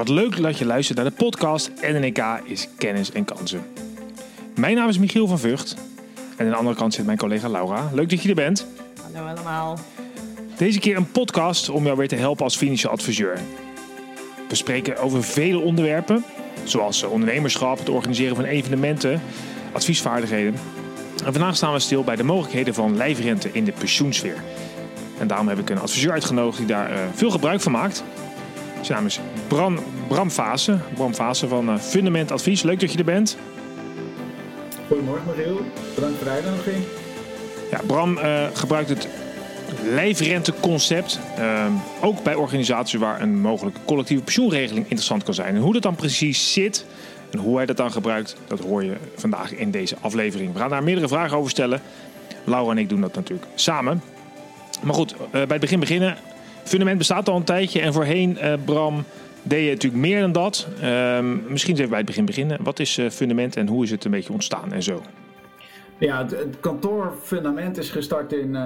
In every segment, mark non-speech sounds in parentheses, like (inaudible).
Wat leuk dat je luistert naar de podcast NNK is Kennis en Kansen. Mijn naam is Michiel van Vught en aan de andere kant zit mijn collega Laura. Leuk dat je er bent. Hallo allemaal. Deze keer een podcast om jou weer te helpen als financieel adviseur. We spreken over vele onderwerpen, zoals ondernemerschap, het organiseren van evenementen, adviesvaardigheden. En vandaag staan we stil bij de mogelijkheden van lijfrente in de pensioensfeer. En daarom heb ik een adviseur uitgenodigd die daar uh, veel gebruik van maakt. Zijn naam is Bram, Bram Vase. Bram Vase van uh, Fundament Advies. Leuk dat je er bent. Goedemorgen Mariel. Bedankt voor de uitnodiging. Ja, Bram uh, gebruikt het lijfrenteconcept. Uh, ook bij organisaties waar een mogelijke collectieve pensioenregeling interessant kan zijn. En hoe dat dan precies zit en hoe hij dat dan gebruikt, dat hoor je vandaag in deze aflevering. We gaan daar meerdere vragen over stellen. Laura en ik doen dat natuurlijk samen. Maar goed, uh, bij het begin beginnen. Fundament bestaat al een tijdje en voorheen, uh, Bram, deed je natuurlijk meer dan dat. Uh, misschien even bij het begin beginnen. Wat is uh, Fundament en hoe is het een beetje ontstaan en zo? Ja, het, kantoor Fundament is gestart in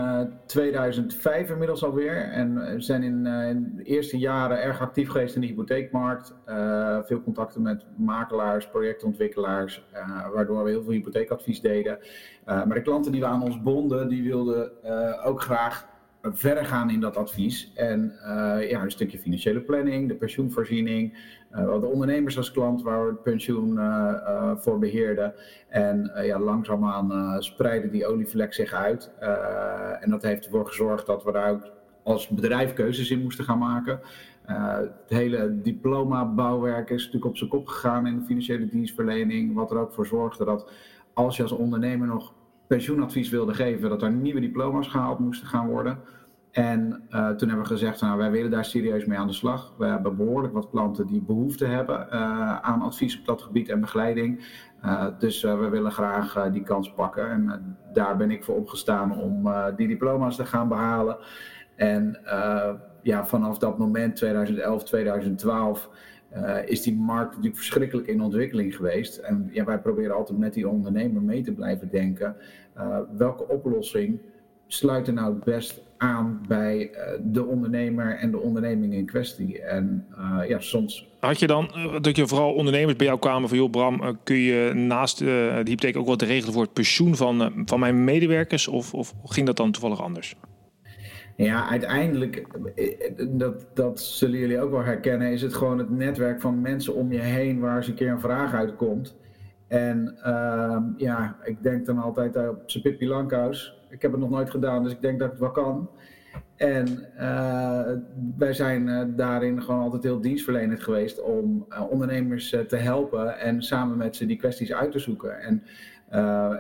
2005 inmiddels alweer. En we zijn in, in, de eerste jaren erg actief geweest in de hypotheekmarkt. veel contacten met makelaars, projectontwikkelaars, waardoor we heel veel hypotheekadvies deden. maar de klanten die we aan ons bonden, die wilden ook graag verder gaan in dat advies. En uh, ja, een stukje financiële planning, de pensioenvoorziening. Uh, de ondernemers als klant waar we het pensioen uh, voor beheerden. En ja, langzaamaan spreiden die olievlek zich uit. en dat heeft ervoor gezorgd dat we daar ook als bedrijf keuzes in moesten gaan maken. het hele diploma-bouwwerk is natuurlijk op zijn kop gegaan in de financiële dienstverlening. Wat er ook voor zorgde dat als je als ondernemer nog pensioenadvies wilde geven, dat er nieuwe diploma's gehaald moesten gaan worden. En uh, toen hebben we gezegd, nou, wij willen daar serieus mee aan de slag. We hebben behoorlijk wat klanten die behoefte hebben uh, aan advies op dat gebied en begeleiding. Uh, dus we willen graag die kans pakken. En daar ben ik voor opgestaan om die diploma's te gaan behalen. En ja, vanaf dat moment, 2011, 2012, is die markt natuurlijk verschrikkelijk in ontwikkeling geweest. En ja, wij proberen altijd met die ondernemer mee te blijven denken. welke oplossing sluit er nou het best aan bij uh, de ondernemer en de onderneming in kwestie. En ja, soms. Had je dan dat je vooral ondernemers bij jou kwamen van joh, Bram, kun je naast de hypotheek ook wat regelen voor het pensioen van, van mijn medewerkers? Of, of ging dat dan toevallig anders? Ja, uiteindelijk, dat, dat zullen jullie ook wel herkennen, is het gewoon het netwerk van mensen om je heen waar eens een keer een vraag uitkomt. En uh, ja, ik denk dan altijd op zijn Pippi Lankhuis. Ik heb het nog nooit gedaan, dus ik denk dat het wel kan. En uh, wij zijn uh, daarin gewoon altijd heel dienstverlenend geweest om uh, ondernemers te helpen en samen met ze die kwesties uit te zoeken. En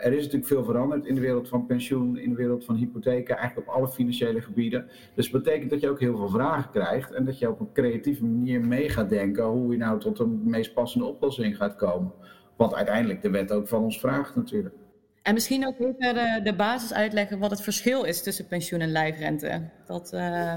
er is natuurlijk veel veranderd in de wereld van pensioen, in de wereld van hypotheken, eigenlijk op alle financiële gebieden. Dus dat betekent dat je ook heel veel vragen krijgt en dat je op een creatieve manier mee gaat denken hoe je nou tot een meest passende oplossing gaat komen. Wat uiteindelijk de wet ook van ons vraagt natuurlijk. En misschien ook even de, de basis uitleggen wat het verschil is tussen pensioen en lijfrente. Dat, uh...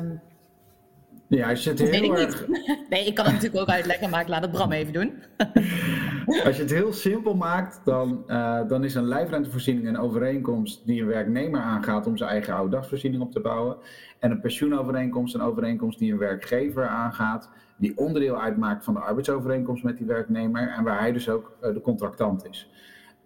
Ja, als je het heel erg... (laughs) Nee, ik kan het natuurlijk ook uitleggen, maar ik laat het Bram even doen. (laughs) Als je het heel simpel maakt, dan, uh, dan is een lijfrentevoorziening een overeenkomst die een werknemer aangaat om zijn eigen ouderdagsvoorziening op te bouwen. En een pensioenovereenkomst een overeenkomst die een werkgever aangaat, die onderdeel uitmaakt van de arbeidsovereenkomst met die werknemer en waar hij dus ook uh, de contractant is.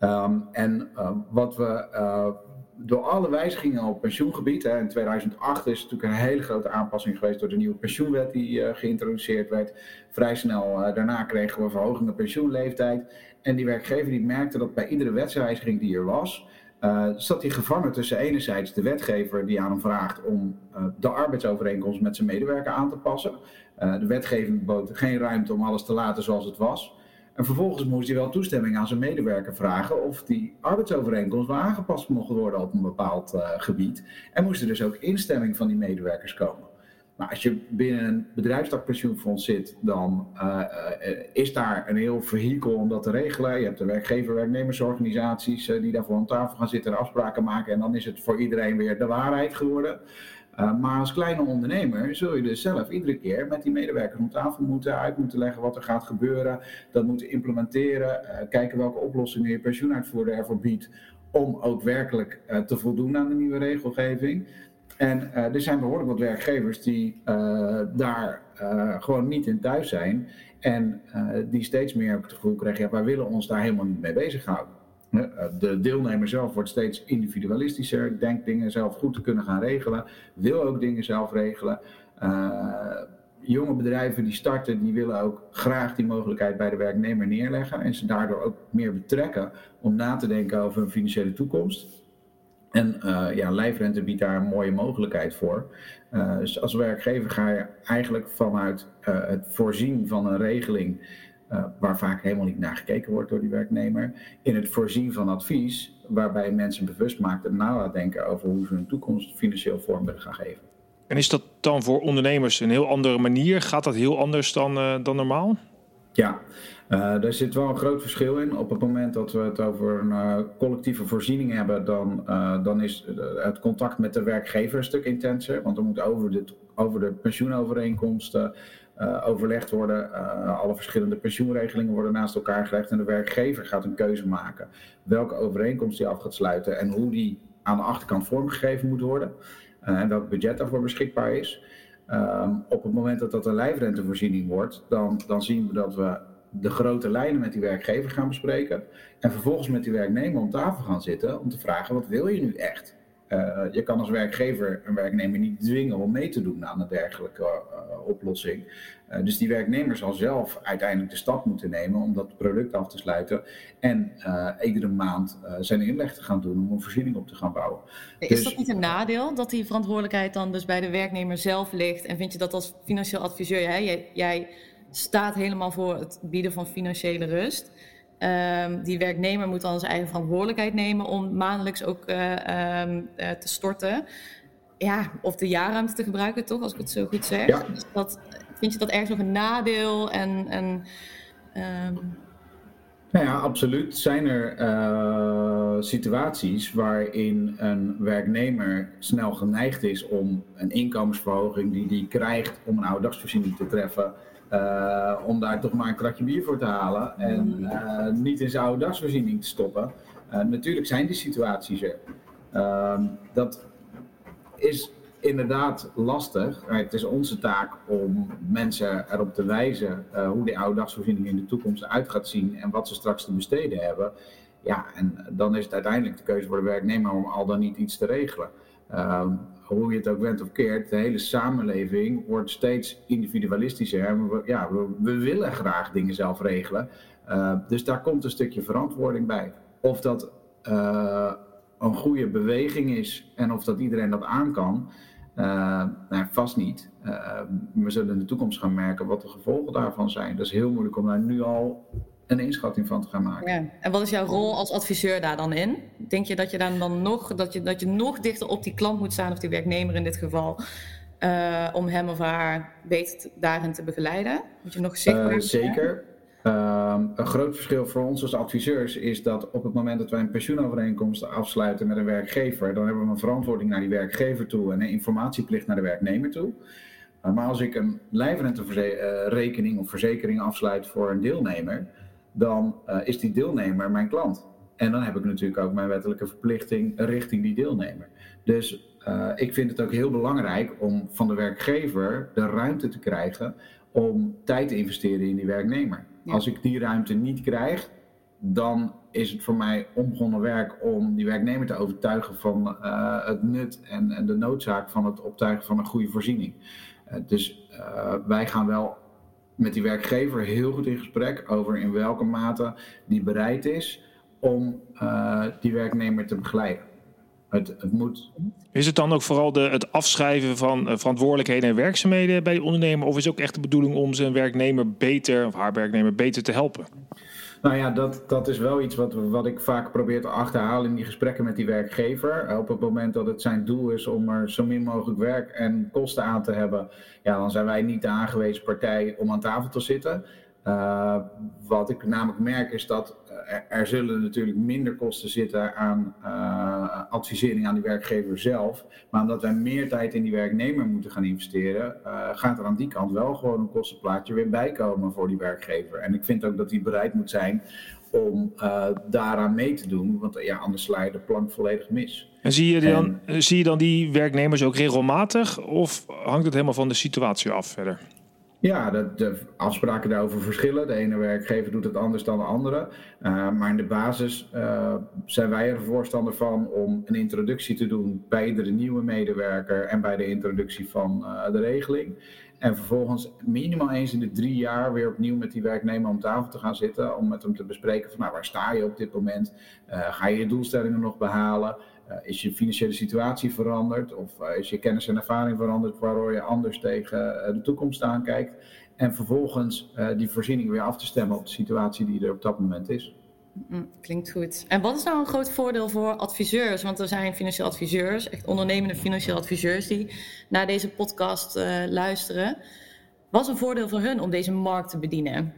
Um, en uh, wat we uh, door alle wijzigingen op pensioengebied, hè, in 2008 is natuurlijk een hele grote aanpassing geweest door de nieuwe pensioenwet die uh, geïntroduceerd werd. Vrij snel daarna kregen we verhoging pensioenleeftijd. En die werkgever die merkte dat bij iedere wetswijziging die er was, zat hij gevangen tussen enerzijds de wetgever die aan hem vraagt om de arbeidsovereenkomst met zijn medewerker aan te passen. de wetgeving bood geen ruimte om alles te laten zoals het was. En vervolgens moest hij wel toestemming aan zijn medewerker vragen of die arbeidsovereenkomst wel aangepast mocht worden op een bepaald uh, gebied. En moest er dus ook instemming van die medewerkers komen. Maar als je binnen een bedrijfstakpensioenfonds zit, dan uh, uh, is daar een heel vehikel om dat te regelen. Je hebt de werkgever-werknemersorganisaties die daarvoor aan tafel gaan zitten en afspraken maken. En dan is het voor iedereen weer de waarheid geworden. Uh, maar als kleine ondernemer zul je dus zelf iedere keer met die medewerkers om tafel moeten, uit moeten leggen wat er gaat gebeuren, dat moeten implementeren, uh, kijken welke oplossingen je pensioenuitvoerder ervoor biedt om ook werkelijk uh, te voldoen aan de nieuwe regelgeving. En er zijn behoorlijk wat werkgevers die daar gewoon niet in thuis zijn. En die steeds meer het gevoel krijgen, ja, wij willen ons daar helemaal niet mee bezighouden. De deelnemer zelf wordt steeds individualistischer, denkt dingen zelf goed te kunnen gaan regelen, wil ook dingen zelf regelen. Uh, jonge bedrijven die starten, die willen ook graag die mogelijkheid bij de werknemer neerleggen en ze daardoor ook meer betrekken om na te denken over hun financiële toekomst. En uh, ja, lijfrente biedt daar een mooie mogelijkheid voor. Dus als werkgever ga je eigenlijk vanuit het voorzien van een regeling uh, waar vaak helemaal niet naar gekeken wordt door die werknemer. In het voorzien van advies, waarbij mensen bewust maakt en nadenken over hoe ze hun toekomst financieel vorm willen gaan geven. En is dat dan voor ondernemers een heel andere manier? Gaat dat heel anders dan, uh, dan normaal? Ja, uh, daar zit wel een groot verschil in. Op het moment dat we het over een uh, collectieve voorziening hebben, dan, uh, dan is het contact met de werkgever een stuk intenser. Want er moet over de, over de pensioenovereenkomsten uh, overlegd worden. Uh, alle verschillende pensioenregelingen worden naast elkaar gelegd en de werkgever gaat een keuze maken welke overeenkomst hij af gaat sluiten en hoe die aan de achterkant vormgegeven moet worden uh, en welk budget daarvoor beschikbaar is. Um, op het moment dat dat een lijfrentevoorziening wordt, dan, dan zien we dat we de grote lijnen met die werkgever gaan bespreken en vervolgens met die werknemer om tafel gaan zitten om te vragen wat wil je nu echt? Uh, je kan als werkgever een werknemer niet dwingen om mee te doen aan een dergelijke uh, oplossing. Uh, dus die werknemer zal zelf uiteindelijk de stap moeten nemen om dat product af te sluiten en iedere maand zijn inleg te gaan doen om een voorziening op te gaan bouwen. Is dus, dat niet een nadeel dat die verantwoordelijkheid dan dus bij de werknemer zelf ligt? En vind je dat als financieel adviseur, hè, jij, jij staat helemaal voor het bieden van financiële rust? Um, die werknemer moet dan zijn eigen verantwoordelijkheid nemen om maandelijks ook uh, um, uh, te storten. Ja, of de jaarruimte te gebruiken, toch, als ik het zo goed zeg. Ja. Dus dat, vind je dat ergens nog een nadeel? En, en, um... Nou ja, absoluut. Zijn er uh, situaties waarin een werknemer snel geneigd is om een inkomensverhoging die hij krijgt om een ouderdagsvoorziening te treffen, uh, om daar toch maar een kratje bier voor te halen en uh, niet in zijn oude dagsvoorziening te stoppen. Uh, natuurlijk zijn die situaties er. Ehm, dat is inderdaad lastig. Het is onze taak om mensen erop te wijzen hoe die oude dagsvoorziening in de toekomst eruit gaat zien en wat ze straks te besteden hebben. Ja, en dan is het uiteindelijk de keuze voor de werknemer om al dan niet iets te regelen. Um, hoe je het ook bent of keert, de hele samenleving wordt steeds individualistischer. We, ja, we, willen graag dingen zelf regelen. Uh, dus daar komt een stukje verantwoording bij. Of dat uh, een goede beweging is en of dat iedereen dat aan kan, uh, nou, vast niet. we zullen in de toekomst gaan merken wat de gevolgen daarvan zijn. Dat is heel moeilijk om daar nu al een inschatting van te gaan maken. Ja. En wat is jouw rol als adviseur daar dan in? Denk je dat je dan, dan nog, dat je, dat je nog dichter op die klant moet staan, of die werknemer in dit geval, uh, om hem of haar beter daarin te begeleiden? Moet je nog zichtbaar uh, Zeker. Uh, een groot verschil voor ons als adviseurs is dat op het moment dat wij een pensioenovereenkomst afsluiten met een werkgever, dan hebben we een verantwoording naar die werkgever toe en een informatieplicht naar de werknemer toe. Maar als ik een lijfrenterekening of verzekering afsluit voor een deelnemer, dan uh, is die deelnemer mijn klant. En dan heb ik natuurlijk ook mijn wettelijke verplichting richting die deelnemer. Dus uh, ik vind het ook heel belangrijk om van de werkgever de ruimte te krijgen om tijd te investeren in die werknemer. Ja. Als ik die ruimte niet krijg, dan is het voor mij onbegonnen werk om die werknemer te overtuigen van uh, het nut en, en, de noodzaak van het optuigen van een goede voorziening. Uh, dus wij gaan wel met die werkgever heel goed in gesprek over in welke mate die bereid is om uh, die werknemer te begeleiden. Het, het, moet. Is het dan ook vooral de, het afschrijven van uh, verantwoordelijkheden en werkzaamheden bij de ondernemer? Of is het ook echt de bedoeling om zijn werknemer beter, of haar werknemer beter te helpen? Nou ja, dat, dat is wel iets wat, wat ik vaak probeer te achterhalen in die gesprekken met die werkgever. Op het moment dat het zijn doel is om er zo min mogelijk werk en kosten aan te hebben, ja, dan zijn wij niet de aangewezen partij om aan tafel te zitten. Uh, wat ik namelijk merk is dat er, er, zullen natuurlijk minder kosten zitten aan uh, advisering aan die werkgever zelf. Maar omdat wij meer tijd in die werknemer moeten gaan investeren, uh, gaat er aan die kant wel gewoon een kostenplaatje weer bijkomen voor die werkgever. En ik vind ook dat hij bereid moet zijn om daaraan mee te doen, want ja, anders sla je de plank volledig mis. En zie je, dan, en, zie je dan die werknemers ook regelmatig of hangt het helemaal van de situatie af verder? Ja, de, de, afspraken daarover verschillen. De ene werkgever doet het anders dan de andere. Uh, maar in de basis uh, zijn wij er voorstander van om een introductie te doen bij iedere nieuwe medewerker en bij de introductie van uh, de regeling. En vervolgens minimaal eens in de drie jaar weer opnieuw met die werknemer om tafel te gaan zitten. Om met hem te bespreken van nou, waar sta je op dit moment? ga je je doelstellingen nog behalen? Uh, is je financiële situatie veranderd of uh, is je kennis en ervaring veranderd waardoor je anders tegen uh, de toekomst aankijkt? En vervolgens die voorziening weer af te stemmen op de situatie die er op dat moment is. Mm, klinkt goed. En wat is nou een groot voordeel voor adviseurs? Want er zijn financieel adviseurs, echt ondernemende financieel adviseurs, die naar deze podcast luisteren. Wat is een voordeel voor hun om deze markt te bedienen?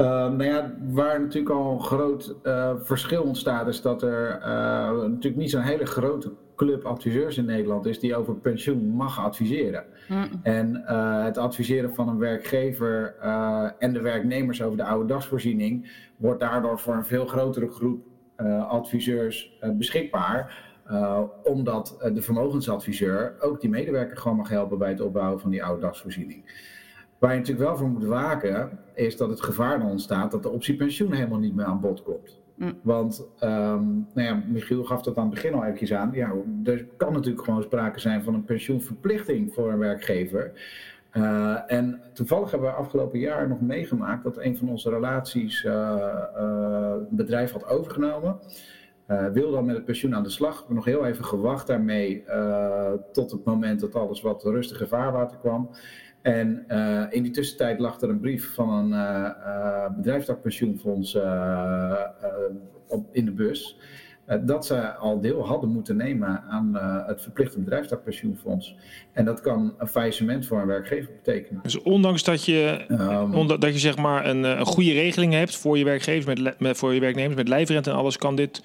Uh, nou ja, waar natuurlijk al een groot uh, verschil ontstaat, is dat er uh, natuurlijk niet zo'n hele grote club adviseurs in Nederland is die over pensioen mag adviseren. Mm. En uh, het adviseren van een werkgever en de werknemers over de oude dagsvoorziening wordt daardoor voor een veel grotere groep adviseurs beschikbaar. omdat de vermogensadviseur ook die medewerker gewoon mag helpen bij het opbouwen van die oude dagsvoorziening. Waar je natuurlijk wel voor moet waken, is dat het gevaar dan ontstaat dat de optie pensioen helemaal niet meer aan bod komt. Mm. Want, um, nou ja, Michiel gaf dat aan het begin al eventjes aan. Ja, er kan natuurlijk gewoon sprake zijn van een pensioenverplichting voor een werkgever. Uh, en toevallig hebben we afgelopen jaar nog meegemaakt dat een van onze relaties uh, uh, een bedrijf had overgenomen. wil dan met het pensioen aan de slag. We hebben nog heel even gewacht daarmee tot het moment dat alles wat rustiger vaarwater kwam. En uh, in die tussentijd lag er een brief van een uh, uh, bedrijfstakpensioenfonds op, in de bus. dat ze al deel hadden moeten nemen aan het verplichte bedrijfstakpensioenfonds. En dat kan een faillissement voor een werkgever betekenen. Dus ondanks dat je, um, dat je zeg maar een, een, goede regeling hebt voor je werkgevers, met, met, voor je werknemers, met lijfrente en alles, kan dit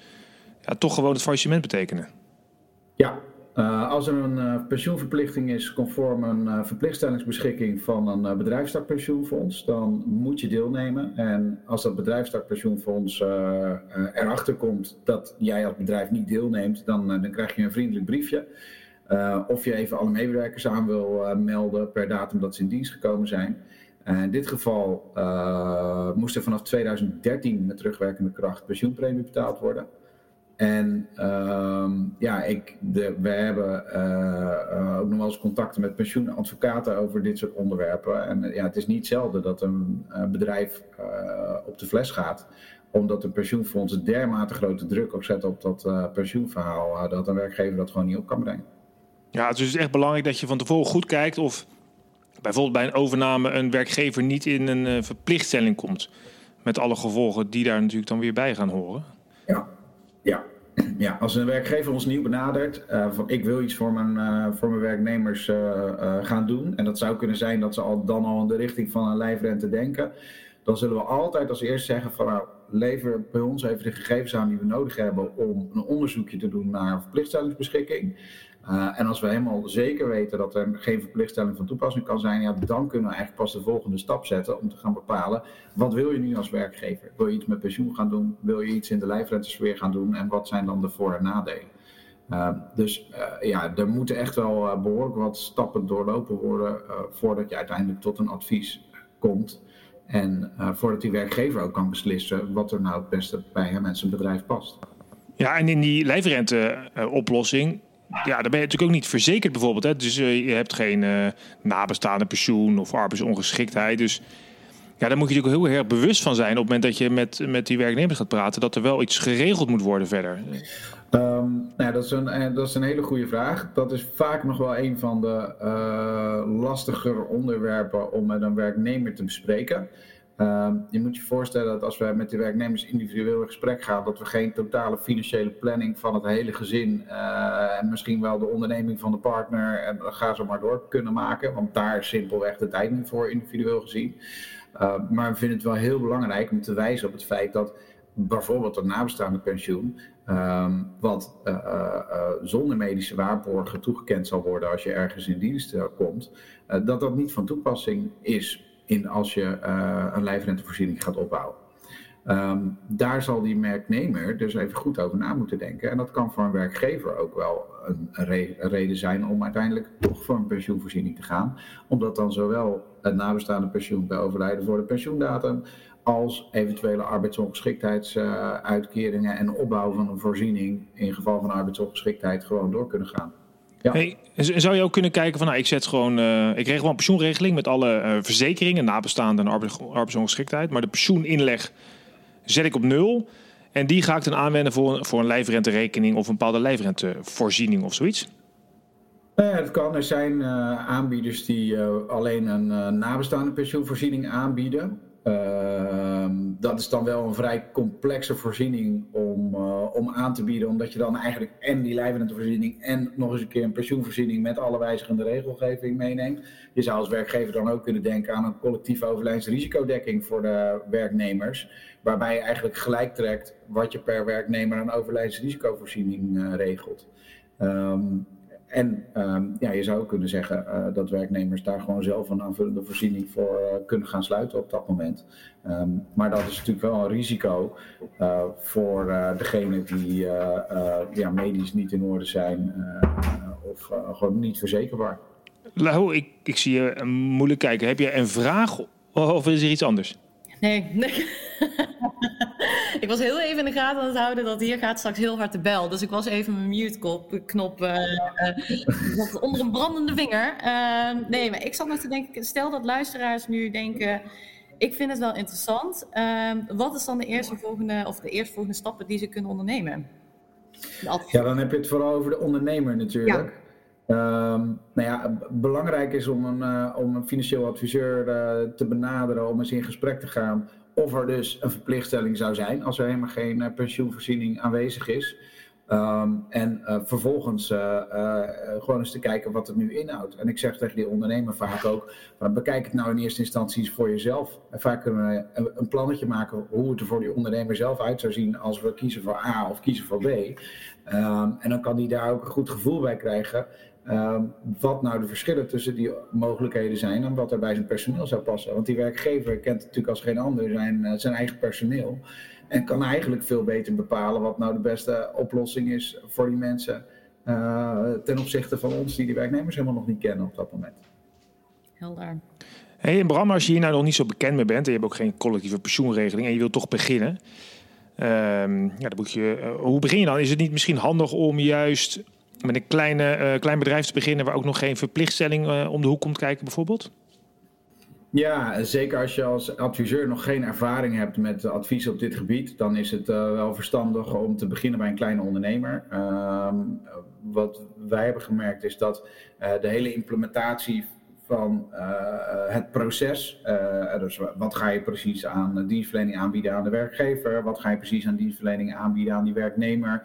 ja, toch gewoon het faillissement betekenen? Ja, uh, als er een uh, pensioenverplichting is conform een uh, verplichtstellingsbeschikking van een bedrijfstakpensioenfonds, dan moet je deelnemen. En als dat bedrijfstakpensioenfonds erachter komt dat jij als bedrijf niet deelneemt, dan, dan krijg je een vriendelijk briefje. of je even alle medewerkers aan wil melden per datum dat ze in dienst gekomen zijn. in dit geval moest er vanaf 2013 met terugwerkende kracht pensioenpremie betaald worden. En um, ja, ik, de, we hebben uh, uh, ook nog wel eens contacten met pensioenadvocaten over dit soort onderwerpen. En ja, het is niet zelden dat een bedrijf op de fles gaat, omdat een pensioenfonds dermate grote druk ook zet op dat pensioenverhaal, dat een werkgever dat gewoon niet op kan brengen. Ja, dus het is echt belangrijk dat je van tevoren goed kijkt of bijvoorbeeld bij een overname een werkgever niet in een verplichtstelling komt. Met alle gevolgen die daar natuurlijk dan weer bij gaan horen. Ja, ja. Als een werkgever ons nieuw benadert, uh, van ik wil iets voor mijn, uh, voor mijn werknemers uh, gaan doen. En dat zou kunnen zijn dat ze al, dan al in de richting van een lijfrente denken. Dan zullen we altijd als eerste zeggen van nou, lever bij ons even de gegevens aan die we nodig hebben om een onderzoekje te doen naar verplichtstellingsbeschikking. Uh, en als we helemaal zeker weten dat er geen verplichtstelling van toepassing kan zijn, ja, dan kunnen we eigenlijk pas de volgende stap zetten om te gaan bepalen wat wil je nu als werkgever? Wil je iets met pensioen gaan doen? Wil je iets in de lijfrentesfeer gaan doen? En wat zijn dan de voor- en nadelen? Uh, dus uh, ja, er moeten echt wel behoorlijk wat stappen doorlopen worden voordat je uiteindelijk tot een advies komt. En voordat die werkgever ook kan beslissen wat er nou het beste bij hem en zijn bedrijf past. Ja, en in die lijfrenteoplossing ja, dan ben je natuurlijk ook niet verzekerd bijvoorbeeld. Hè? Dus uh, je hebt geen uh, nabestaande pensioen of arbeidsongeschiktheid. Dus ja, daar moet je natuurlijk heel erg bewust van zijn op het moment dat je met, met die werknemers gaat praten, dat er wel iets geregeld moet worden verder. Um, nou, dat, is een, eh, dat is een hele goede vraag. Dat is vaak nog wel een van de uh, lastiger onderwerpen om met een werknemer te bespreken. Ehm, je moet je voorstellen dat als we met de werknemers individueel in gesprek gaan, dat we geen totale financiële planning van het hele gezin uh, en misschien wel de onderneming van de partner en ga zo maar door kunnen maken, want daar is simpelweg de tijd niet voor individueel gezien. Uh, maar we vinden het wel heel belangrijk om te wijzen op het feit dat bijvoorbeeld een nabestaande pensioen, um, wat uh, uh, zonder medische waarborgen toegekend zal worden als je ergens in dienst komt, dat dat niet van toepassing is in als je een lijfrentevoorziening gaat opbouwen. Um, daar zal die werknemer dus even goed over na moeten denken. En dat kan voor een werkgever ook wel een, reden zijn om uiteindelijk toch voor een pensioenvoorziening te gaan. Omdat dan zowel het nabestaande pensioen bij overlijden voor de pensioendatum als eventuele arbeidsongeschiktheidsuitkeringen en opbouw van een voorziening in geval van arbeidsongeschiktheid gewoon door kunnen gaan. Ja. Hey, zou je ook kunnen kijken van, nou, ik zet gewoon, uh, ik regel een pensioenregeling met alle uh, verzekeringen, nabestaande en arbeidsongeschiktheid, maar de pensioeninleg zet ik op nul en die ga ik dan aanwenden voor, voor een lijfrenterekening of een bepaalde lijfrentevoorziening of zoiets? Ja, het kan. Er zijn uh, aanbieders die alleen een nabestaande pensioenvoorziening aanbieden. Ehm, dat is dan wel een vrij complexe voorziening om, uh, om aan te bieden, omdat je dan eigenlijk en die lijfrentevoorziening en nog eens een keer een pensioenvoorziening met alle wijzigende regelgeving meeneemt. Je zou als werkgever dan ook kunnen denken aan een collectieve overlijdensrisicodekking voor de werknemers, waarbij je eigenlijk gelijk trekt wat je per werknemer aan overlijdensrisicovoorziening uh, regelt. Um, en um, ja, je zou kunnen zeggen uh, dat werknemers daar gewoon zelf een aanvullende voorziening voor uh, kunnen gaan sluiten op dat moment. Um, maar dat is natuurlijk wel een risico uh, voor degene die ja, medisch niet in orde zijn of gewoon niet verzekerbaar. Lau, ik, ik zie je moeilijk kijken. Heb je een vraag of is er iets anders? Nee, nee. Ik was heel even in de gaten aan het houden dat hier gaat straks heel hard de bel. Dus ik was even mijn mute-knop uh, uh, onder een brandende vinger. Uh, nee, maar ik zat nog te denken, stel dat luisteraars nu denken... Ik vind het wel interessant. Ehm, wat is dan de eerste volgende, of de eerstvolgende stappen die ze kunnen ondernemen? Ja, dan heb je het vooral over de ondernemer natuurlijk. Ja. Um, nou ja, belangrijk is om een, uh, om een financieel adviseur uh, te benaderen, om eens in gesprek te gaan of er dus een verplichtstelling zou zijn als er helemaal geen uh, pensioenvoorziening aanwezig is. Um, en vervolgens gewoon eens te kijken wat het nu inhoudt. En ik zeg tegen die ondernemer vaak ook, bekijk het nou in eerste instantie voor jezelf. En vaak kunnen we een, plannetje maken hoe het er voor die ondernemer zelf uit zou zien als we kiezen voor A of kiezen voor B. Um, en dan kan die daar ook een goed gevoel bij krijgen. Um, wat nou de verschillen tussen die mogelijkheden zijn en wat er bij zijn personeel zou passen. Want die werkgever kent natuurlijk als geen ander zijn, uh, zijn eigen personeel. En kan eigenlijk veel beter bepalen wat nou de beste oplossing is voor die mensen. Uh, ten opzichte van ons, die die werknemers helemaal nog niet kennen op dat moment. Helder. Hey, en Bram, als je hier nou nog niet zo bekend mee bent en je hebt ook geen collectieve pensioenregeling en je wilt toch beginnen. Um, ja, dan moet je, uh, hoe begin je dan? Is het niet misschien handig om juist met een kleine, uh, klein bedrijf te beginnen waar ook nog geen verplichtstelling uh, om de hoek komt kijken bijvoorbeeld? Ja, zeker als je als adviseur nog geen ervaring hebt met advies op dit gebied, dan is het uh, wel verstandig om te beginnen bij een kleine ondernemer. Uh, wat wij hebben gemerkt is dat de hele implementatie van uh, het proces. Uh, dus wat ga je precies aan dienstverlening aanbieden aan de werkgever? Wat ga je precies aan dienstverlening aanbieden aan die werknemer?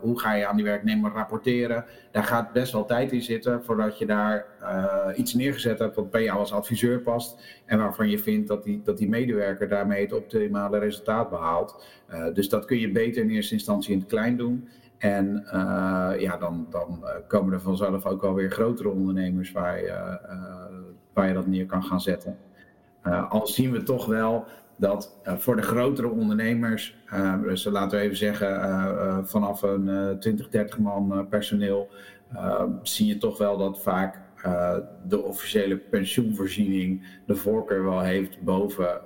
Hoe ga je aan die werknemer rapporteren? Daar gaat best wel tijd in zitten voordat je daar iets neergezet hebt wat bij jou als adviseur past. En waarvan je vindt dat die, dat die medewerker daarmee het optimale resultaat behaalt. dus dat kun je beter in eerste instantie in het klein doen. En uh, ja, dan, dan uh, komen er vanzelf ook alweer grotere ondernemers waar je, uh, waar je dat neer kan gaan zetten. al zien we toch wel dat voor de grotere ondernemers, dus laten we even zeggen vanaf een 20, 30 man personeel, zie je toch wel dat vaak de officiële pensioenvoorziening de voorkeur wel heeft boven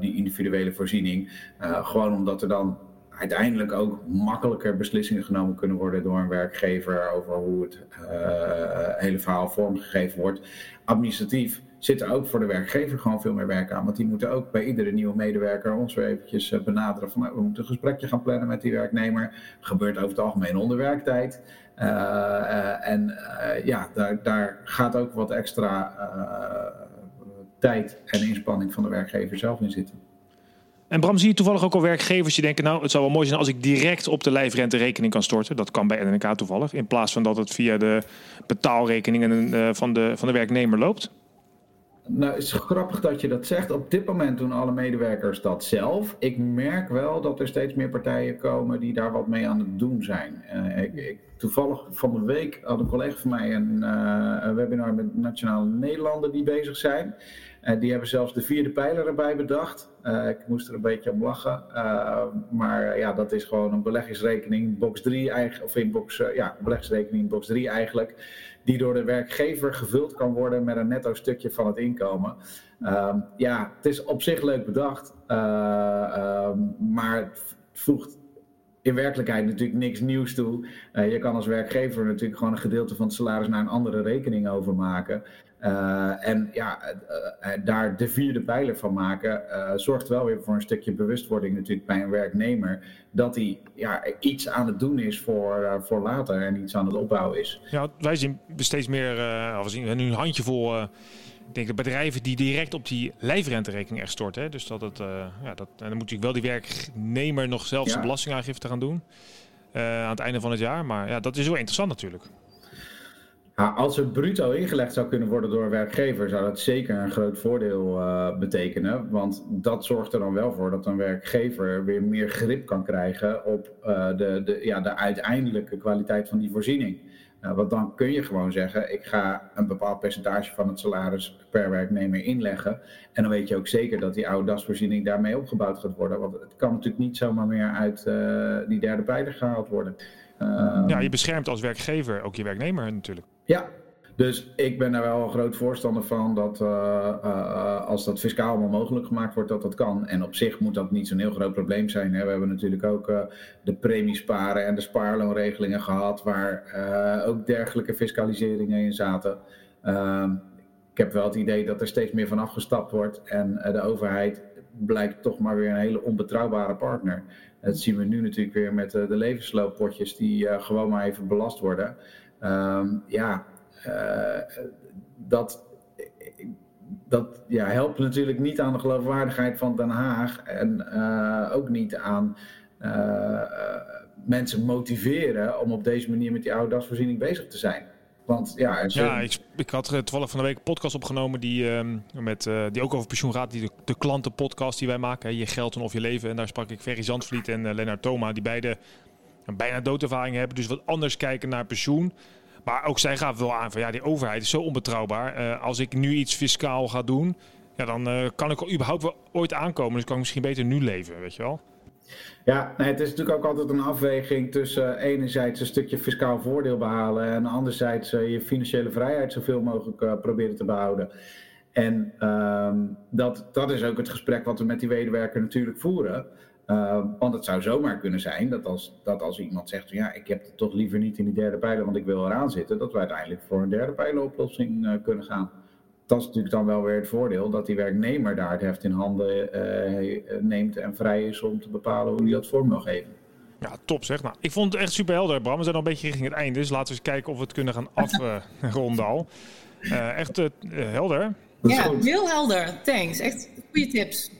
die individuele voorziening. gewoon omdat er dan uiteindelijk ook makkelijker beslissingen genomen kunnen worden door een werkgever over hoe het uh, hele verhaal vormgegeven wordt. Administratief zit er ook voor de werkgever gewoon veel meer werk aan. Want die moeten ook bij iedere nieuwe medewerker ons weer eventjes eh, benaderen van nou, we moeten een gesprekje gaan plannen met die werknemer. Gebeurt over het algemeen onder werktijd. Uh, en ja, daar, daar gaat ook wat extra tijd en inspanning van de werkgever zelf in zitten. En Bram, zie je toevallig ook al werkgevers die denken... nou, het zou wel mooi zijn als ik direct op de lijfrente rekening kan storten. Dat kan bij NNK toevallig. In plaats van dat het via de betaalrekeningen uh, van, de, van de werknemer loopt. Nou, het is grappig dat je dat zegt. Op dit moment doen alle medewerkers dat zelf. Ik merk wel dat er steeds meer partijen komen die daar wat mee aan het doen zijn. Uh, ik, toevallig van de week had een collega van mij een, uh, een webinar met Nationale Nederlanden die bezig zijn. Uh, die hebben zelfs de vierde pijler erbij bedacht. ik moest er een beetje om lachen. maar ja, dat is gewoon een beleggingsrekening, box 3 eigenlijk, of in box, ja, beleggingsrekening box 3 eigenlijk die door de werkgever gevuld kan worden met een netto stukje van het inkomen. Um, ja, het is op zich leuk bedacht, um, maar het voegt in werkelijkheid natuurlijk niks nieuws toe. Je kan als werkgever natuurlijk gewoon een gedeelte van het salaris naar een andere rekening overmaken. Uh, en ja, uh, daar de vierde pijler van maken, zorgt wel weer voor een stukje bewustwording natuurlijk bij een werknemer. Dat hij ja, iets aan het doen is voor, voor later en iets aan het opbouwen is. Ja, wij zien steeds meer, we zien nu een handjevol ik denk de bedrijven die direct op die lijfrenterekening echt storten. Dus dat het, ja, dat, en dan moet natuurlijk wel die werknemer nog zelfs ja. de belastingaangifte gaan doen aan het einde van het jaar. Maar ja, dat is wel interessant natuurlijk. Nou, als het bruto ingelegd zou kunnen worden door een werkgever, zou dat zeker een groot voordeel uh, betekenen. Want dat zorgt er dan wel voor dat een werkgever weer meer grip kan krijgen op uh, de, de, ja, de uiteindelijke kwaliteit van die voorziening. Uh, want dan kun je gewoon zeggen, ik ga een bepaald percentage van het salaris per werknemer inleggen. En dan weet je ook zeker dat die oude dasvoorziening daarmee opgebouwd gaat worden. Want het kan natuurlijk niet zomaar meer uit die derde pijler gehaald worden. ja, je beschermt als werkgever ook je werknemer natuurlijk. Ja, dus ik ben daar wel een groot voorstander van dat uh, uh, als dat fiscaal allemaal mogelijk gemaakt wordt, dat dat kan. En op zich moet dat niet zo'n heel groot probleem zijn. Hè. We hebben natuurlijk ook uh, de premiesparen en de spaarloonregelingen gehad, waar ook dergelijke fiscaliseringen in zaten. Ehm, ik heb wel het idee dat er steeds meer van afgestapt wordt en de overheid blijkt toch maar weer een hele onbetrouwbare partner. Dat zien we nu natuurlijk weer met de levensslooppotjes die gewoon maar even belast worden. Um, ja, uh, dat, dat ja, helpt natuurlijk niet aan de geloofwaardigheid van Den Haag en uh, ook niet aan uh, mensen motiveren om op deze manier met die oude dasvoorziening bezig te zijn. Want ja, zo... ja ik, ik, had toevallig van de week een podcast opgenomen die, uh, met, uh, die ook over pensioen gaat. Die de, de klantenpodcast die wij maken. Je geld en of je leven. En daar sprak ik Ferry Zandvliet en uh, Lennart Thoma. Die beide bijna doodervaring hebben. Dus wat anders kijken naar pensioen. Maar ook zij gaf wel aan van ja, die overheid is zo onbetrouwbaar. Uh, als ik nu iets fiscaal ga doen, ja, dan uh, kan ik überhaupt wel ooit aankomen. Dus kan ik misschien beter nu leven, weet je wel. Ja, nee, het is natuurlijk ook altijd een afweging tussen uh, enerzijds een stukje fiscaal voordeel behalen en anderzijds je financiële vrijheid zoveel mogelijk proberen te behouden. En ehm, dat, dat is ook het gesprek wat we met die medewerker natuurlijk voeren. Uh, want het zou zomaar kunnen zijn dat als, dat als iemand zegt: Ja, ik heb het toch liever niet in die derde pijler, want ik wil eraan zitten, dat we uiteindelijk voor een derde pijleroplossing uh, kunnen gaan. Dat is natuurlijk dan wel weer het voordeel dat die werknemer daar het heft in handen uh, neemt en vrij is om te bepalen hoe hij dat vorm wil geven. Ja, top zeg. Nou, ik vond het echt super helder, Bram. We zijn al een beetje richting het einde, dus laten we eens kijken of we het kunnen gaan (laughs) afronden al. echt helder. Ja, heel helder. Thanks. Echt goede tips.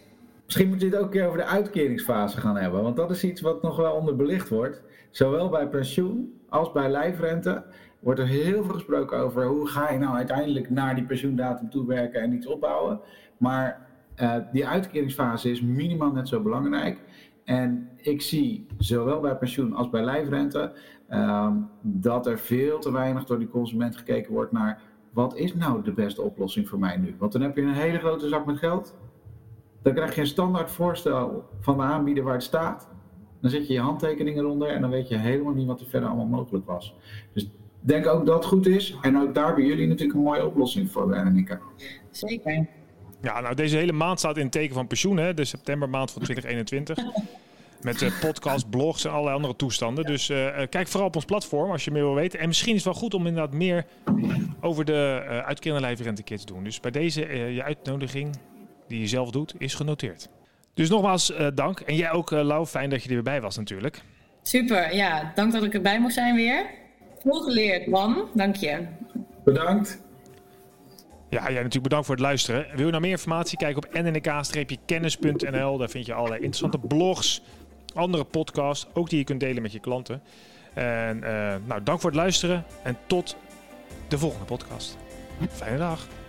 Misschien moet je het ook een keer over de uitkeringsfase gaan hebben. Want dat is iets wat nog wel onderbelicht wordt. Zowel bij pensioen als bij lijfrente wordt er heel veel gesproken over hoe ga je nou uiteindelijk naar die pensioendatum toe werken en iets opbouwen. Maar uh, die uitkeringsfase is minimaal net zo belangrijk. En ik zie zowel bij pensioen als bij lijfrente uh, dat er veel te weinig door die consument gekeken wordt naar wat is nou de beste oplossing voor mij nu? Want dan heb je een hele grote zak met geld. Dan krijg je een standaard voorstel van de aanbieder waar het staat. Dan zet je je handtekening eronder en dan weet je helemaal niet wat er verder allemaal mogelijk was. Dus denk ook dat het goed is. En ook daar hebben jullie natuurlijk een mooie oplossing voor, Annika. Zeker. Ja, nou deze hele maand staat in het teken van pensioen, hè? de septembermaand van 2021. (laughs) Met uh, podcasts, blogs en allerlei andere toestanden. Dus uh, kijk vooral op ons platform als je meer wil weten. En misschien is het wel goed om inderdaad meer over de uh, uitkerende lijfrente te doen. Dus bij deze je uitnodiging die je zelf doet, is genoteerd. Dus nogmaals uh, dank. En jij ook, uh, Lau. Fijn dat je er weer bij was natuurlijk. Super, ja. Dank dat ik erbij mocht zijn weer. Veel geleerd, man. Dank je. Bedankt. Ja, jij natuurlijk bedankt voor het luisteren. Wil je nou meer informatie? Kijk op nnk-kennis.nl. Daar vind je allerlei interessante blogs, andere podcasts, ook die je kunt delen met je klanten. En uh, nou, dank voor het luisteren en tot de volgende podcast. Fijne dag.